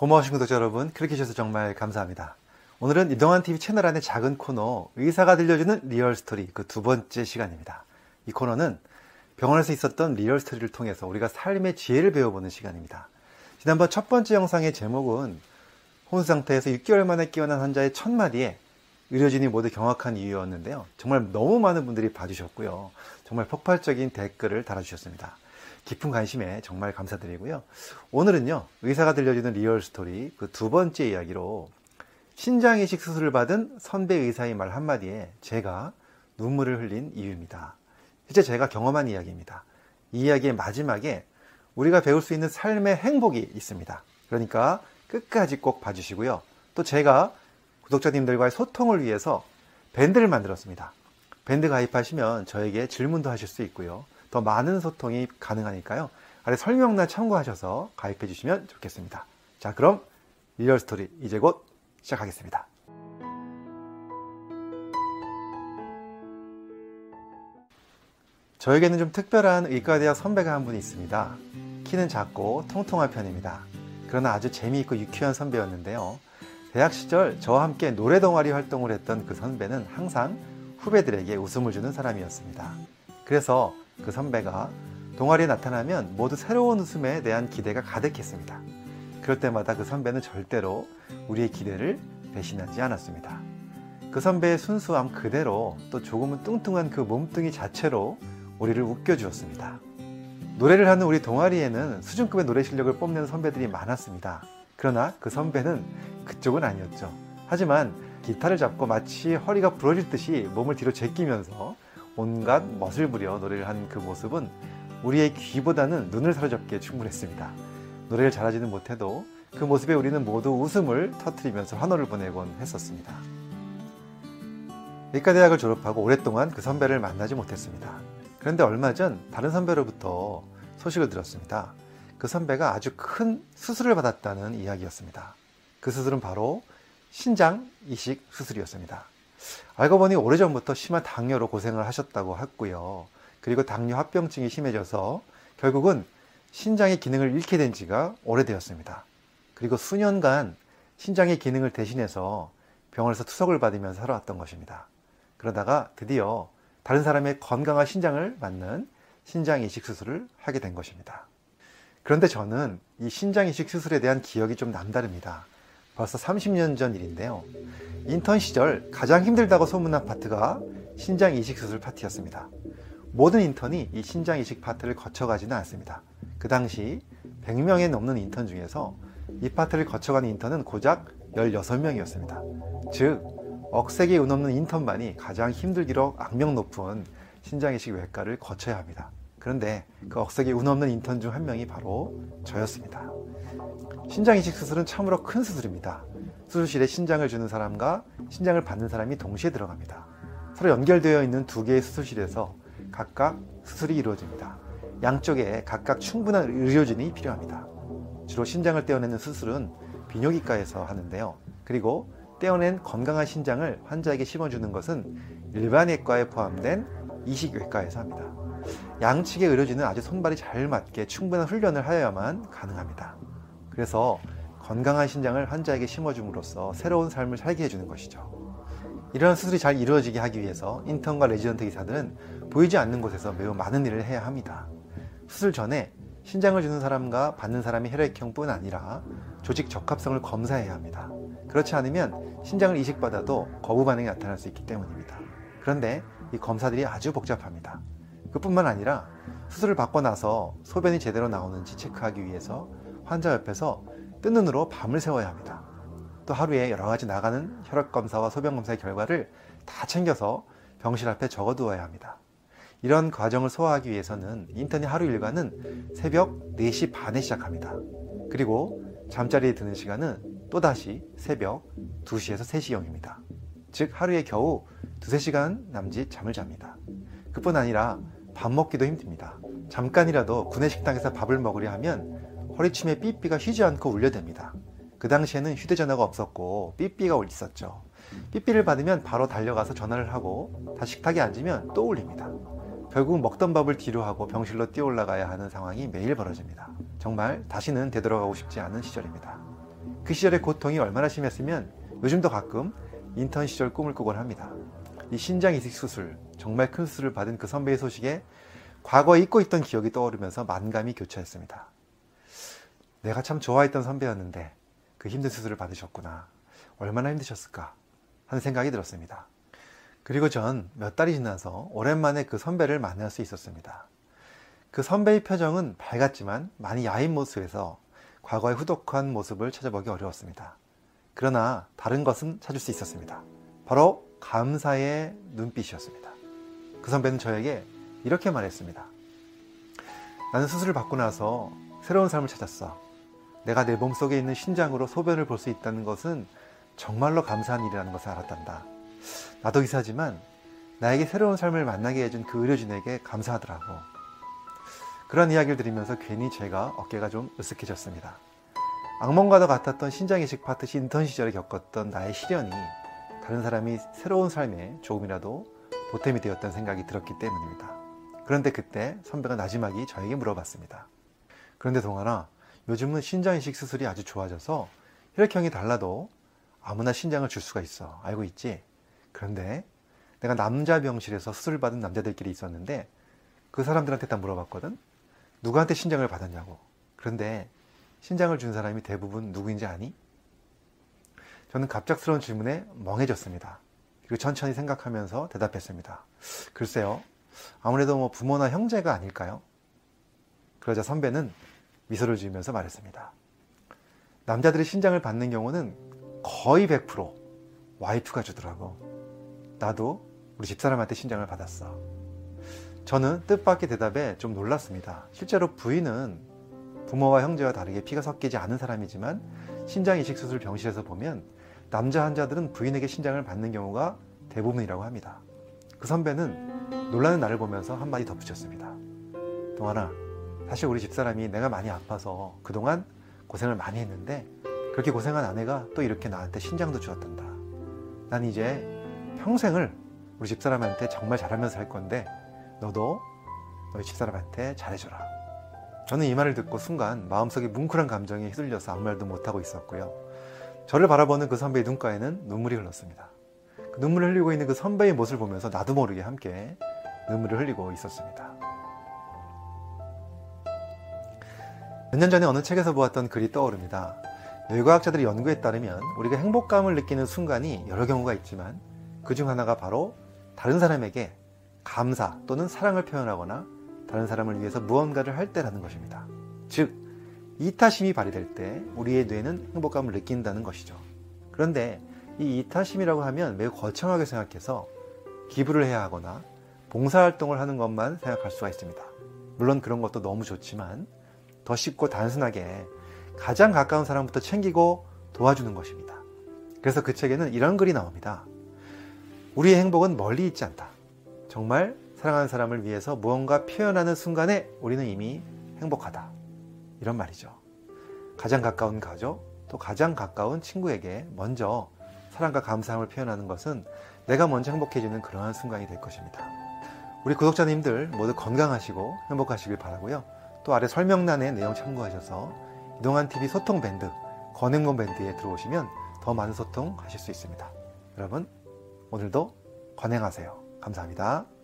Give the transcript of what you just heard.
고마우신 구독자 여러분, 클릭해 주셔서 정말 감사합니다. 오늘은 이동환 TV 채널 안의 작은 코너, 의사가 들려주는 real story 그 두 번째 시간입니다. 이 코너는 병원에서 있었던 real story를 통해서 우리가 삶의 지혜를 배워보는 시간입니다. 지난번 첫 번째 영상의 제목은 혼수 상태에서 6개월 만에 깨어난 환자의 첫 마디에 의료진이 모두 경악한 이유였는데요. 정말 너무 많은 분들이 봐주셨고요. 정말 폭발적인 댓글을 달아주셨습니다. 깊은 관심에 정말 감사드리고요. 오늘은요, 의사가 들려주는 real story 그 두 번째 이야기로 신장 이식 수술을 받은 선배 의사의 말 한마디에 제가 눈물을 흘린 이유입니다. 실제 제가 경험한 이야기입니다. 이 이야기의 마지막에 우리가 배울 수 있는 삶의 행복이 있습니다. 그러니까 끝까지 꼭 봐주시고요. 또 제가 구독자님들과의 소통을 위해서 밴드를 만들었습니다. 밴드 가입하시면 저에게 질문도 하실 수 있고요. 더 많은 소통이 가능하니까요. 아래 설명란 참고하셔서 가입해 주시면 좋겠습니다. 자, 그럼 real story 이제 곧 시작하겠습니다. 저에게는 좀 특별한 의과대학 선배가 한 분이 있습니다. 키는 작고 통통한 편입니다. 그러나 아주 재미있고 유쾌한 선배였는데요. 대학 시절 저와 함께 노래 동아리 활동을 했던 그 선배는 항상 후배들에게 웃음을 주는 사람이었습니다. 그래서 그 선배가 동아리에 나타나면 모두 새로운 웃음에 대한 기대가 가득했습니다. 그럴 때마다 그 선배는 절대로 우리의 기대를 배신하지 않았습니다. 그 선배의 순수함 그대로 또 조금은 뚱뚱한 그 몸뚱이 자체로 우리를 웃겨주었습니다. 노래를 하는 우리 동아리에는 수준급의 노래 실력을 뽐내는 선배들이 많았습니다. 그러나 그 선배는 그쪽은 아니었죠. 하지만 기타를 잡고 마치 허리가 부러질 듯이 몸을 뒤로 제끼면서 온갖 멋을 부려 노래를 한 그 모습은 우리의 귀보다는 눈을 사로잡기에 충분했습니다. 노래를 잘하지는 못해도 그 모습에 우리는 모두 웃음을 터트리면서 환호를 보내곤 했었습니다. 의과대학을 졸업하고 오랫동안 그 선배를 만나지 못했습니다. 그런데 얼마 전 다른 선배로부터 소식을 들었습니다. 그 선배가 아주 큰 수술을 받았다는 이야기였습니다. 그 수술은 바로 신장 이식 수술이었습니다. 알고 보니 오래전부터 심한 당뇨로 고생을 하셨다고 했고요. 그리고 당뇨 합병증이 심해져서 결국은 신장의 기능을 잃게 된 지가 오래되었습니다. 그리고 수년간 신장의 기능을 대신해서 병원에서 투석을 받으면서 살아왔던 것입니다. 그러다가 드디어 다른 사람의 건강한 신장을 받는 신장 이식 수술을 하게 된 것입니다. 그런데 저는 이 신장 이식 수술에 대한 기억이 좀 남다릅니다. 벌써 30년 전 일인데요. 인턴 시절 가장 힘들다고 소문난 파트가 신장 이식 수술 파트였습니다. 모든 인턴이 이 신장 이식 파트를 거쳐가지는 않습니다. 그 당시 100명에 넘는 인턴 중에서 이 파트를 거쳐가는 인턴은 고작 16명이었습니다. 즉, 억세게 운 없는 인턴만이 가장 힘들기로 악명 높은 신장 이식 외과를 거쳐야 합니다. 그런데 그 억세게 운 없는 인턴 중 한 명이 바로 저였습니다. 신장 이식 수술은 참으로 큰 수술입니다. 수술실에 신장을 주는 사람과 신장을 받는 사람이 동시에 들어갑니다. 서로 연결되어 있는 두 개의 수술실에서 각각 수술이 이루어집니다. 양쪽에 각각 충분한 의료진이 필요합니다. 주로 신장을 떼어내는 수술은 비뇨기과에서 하는데요. 그리고 떼어낸 건강한 신장을 환자에게 심어주는 것은 일반외과에 포함된 이식외과에서 합니다. 양측의 의료진은 아주 손발이 잘 맞게 충분한 훈련을 하여야만 가능합니다. 그래서 건강한 신장을 환자에게 심어줌으로써 새로운 삶을 살게 해주는 것이죠. 이러한 수술이 잘 이루어지게 하기 위해서 인턴과 레지던트 의사들은 보이지 않는 곳에서 매우 많은 일을 해야 합니다. 수술 전에 신장을 주는 사람과 받는 사람의 혈액형뿐 아니라 조직 적합성을 검사해야 합니다. 그렇지 않으면 신장을 이식받아도 거부 반응이 나타날 수 있기 때문입니다. 그런데 이 검사들이 아주 복잡합니다. 그뿐만 아니라 수술을 받고 나서 소변이 제대로 나오는지 체크하기 위해서 환자 옆에서 뜬 눈으로 밤을 새워야 합니다. 또 하루에 여러 가지 나가는 혈액 검사와 소변 검사의 결과를 다 챙겨서 병실 앞에 적어두어야 합니다. 이런 과정을 소화하기 위해서는 인턴이 하루 일과는 새벽 4시 반에 시작합니다. 그리고 잠자리에 드는 시간은 또다시 새벽 2시에서 3시경입니다. 즉 하루에 겨우 두세 시간 남짓 잠을 잡니다. 그뿐 아니라 밥 먹기도 힘듭니다. 잠깐이라도 구내 식당에서 밥을 먹으려 하면 허리춤에 삐삐가 휘지 않고 울려댑니다. 그 당시에는 휴대전화가 없었고 삐삐가 있었죠. 삐삐를 받으면 바로 달려가서 전화를 하고 다시 식탁에 앉으면 또 울립니다. 결국 먹던 밥을 뒤로 하고 병실로 뛰어 올라가야 하는 상황이 매일 벌어집니다. 정말 다시는 되돌아가고 싶지 않은 시절입니다. 그 시절의 고통이 얼마나 심했으면 요즘도 가끔 인턴 시절 꿈을 꾸곤 합니다. 이 신장 이식 수술, 정말 큰 수술을 받은 그 선배의 소식에 과거에 잊고 있던 기억이 떠오르면서 만감이 교차했습니다. 내가 참 좋아했던 선배였는데 그 힘든 수술을 받으셨구나. 얼마나 힘드셨을까 하는 생각이 들었습니다. 그리고 전 몇 달이 지나서 오랜만에 그 선배를 만날 수 있었습니다. 그 선배의 표정은 밝았지만 많이 야인 모습에서 과거의 후덕한 모습을 찾아보기 어려웠습니다. 그러나 다른 것은 찾을 수 있었습니다. 바로 감사의 눈빛이었습니다. 그 선배는 저에게 이렇게 말했습니다. 나는 수술을 받고 나서 새로운 삶을 찾았어. 내가 내 몸속에 있는 신장으로 소변을 볼 수 있다는 것은 정말로 감사한 일이라는 것을 알았단다. 나도 의사지만 나에게 새로운 삶을 만나게 해준 그 의료진에게 감사하더라고. 그런 이야기를 들으면서 괜히 제가 어깨가 좀 으쓱해졌습니다. 악몽과도 같았던 신장 이식 파트 인턴 시절에 겪었던 나의 시련이 다른 사람이 새로운 삶에 조금이라도 보탬이 되었다는 생각이 들었기 때문입니다. 그런데 그때 선배가 나지막이 저에게 물어봤습니다. 그런데 동아나 요즘은 신장 이식 수술이 아주 좋아져서 혈액형이 달라도 아무나 신장을 줄 수가 있어. 알고 있지? 그런데 내가 남자 병실에서 수술 받은 남자들끼리 있었는데 그 사람들한테 다 물어봤거든? 누구한테 신장을 받았냐고. 그런데 신장을 준 사람이 대부분 누구인지 아니? 저는 갑작스러운 질문에 멍해졌습니다. 그리고 천천히 생각하면서 대답했습니다. 글쎄요. 아무래도 뭐 부모나 형제가 아닐까요? 그러자 선배는 미소를 지으면서 말했습니다. 남자들이 신장을 받는 경우는 거의 100% 와이프가 주더라고. 나도 우리 집사람한테 신장을 받았어. 저는 뜻밖의 대답에 좀 놀랐습니다. 실제로 부인은 부모와 형제와 다르게 피가 섞이지 않은 사람이지만 신장 이식 수술 병실에서 보면 남자 환자들은 부인에게 신장을 받는 경우가 대부분이라고 합니다. 그 선배는 놀라는 나를 보면서 한마디 덧붙였습니다. 동환아, 사실 우리 집사람이 내가 많이 아파서 그동안 고생을 많이 했는데 그렇게 고생한 아내가 또 이렇게 나한테 신장도 주었단다. 난 이제 평생을 우리 집사람한테 정말 잘하면서 살 건데 너도 너희 집사람한테 잘해줘라. 저는 이 말을 듣고 순간 마음속에 뭉클한 감정에 휘둘려서 아무 말도 못하고 있었고요. 저를 바라보는 그 선배의 눈가에는 눈물이 흘렀습니다. 그 눈물을 흘리고 있는 그 선배의 모습을 보면서 나도 모르게 함께 눈물을 흘리고 있었습니다. 몇 년 전에 어느 책에서 보았던 글이 떠오릅니다. 뇌과학자들의 연구에 따르면 우리가 행복감을 느끼는 순간이 여러 경우가 있지만 그 중 하나가 바로 다른 사람에게 감사 또는 사랑을 표현하거나 다른 사람을 위해서 무언가를 할 때라는 것입니다. 즉, 이타심이 발휘될 때 우리의 뇌는 행복감을 느낀다는 것이죠. 그런데 이 이타심이라고 하면 매우 거창하게 생각해서 기부를 해야 하거나 봉사활동을 하는 것만 생각할 수가 있습니다. 물론 그런 것도 너무 좋지만 더 쉽고 단순하게 가장 가까운 사람부터 챙기고 도와주는 것입니다. 그래서 그 책에는 이런 글이 나옵니다. 우리의 행복은 멀리 있지 않다. 정말 사랑하는 사람을 위해서 무언가 표현하는 순간에 우리는 이미 행복하다. 이런 말이죠. 가장 가까운 가족, 또 가장 가까운 친구에게 먼저 사랑과 감사함을 표현하는 것은 내가 먼저 행복해지는 그러한 순간이 될 것입니다. 우리 구독자님들 모두 건강하시고 행복하시길 바라고요. 또 아래 설명란에 내용 참고하셔서 이동한 TV 소통 밴드 건행본 밴드에 들어오시면 더 많은 소통 하실 수 있습니다. 여러분 오늘도 건행하세요. 감사합니다.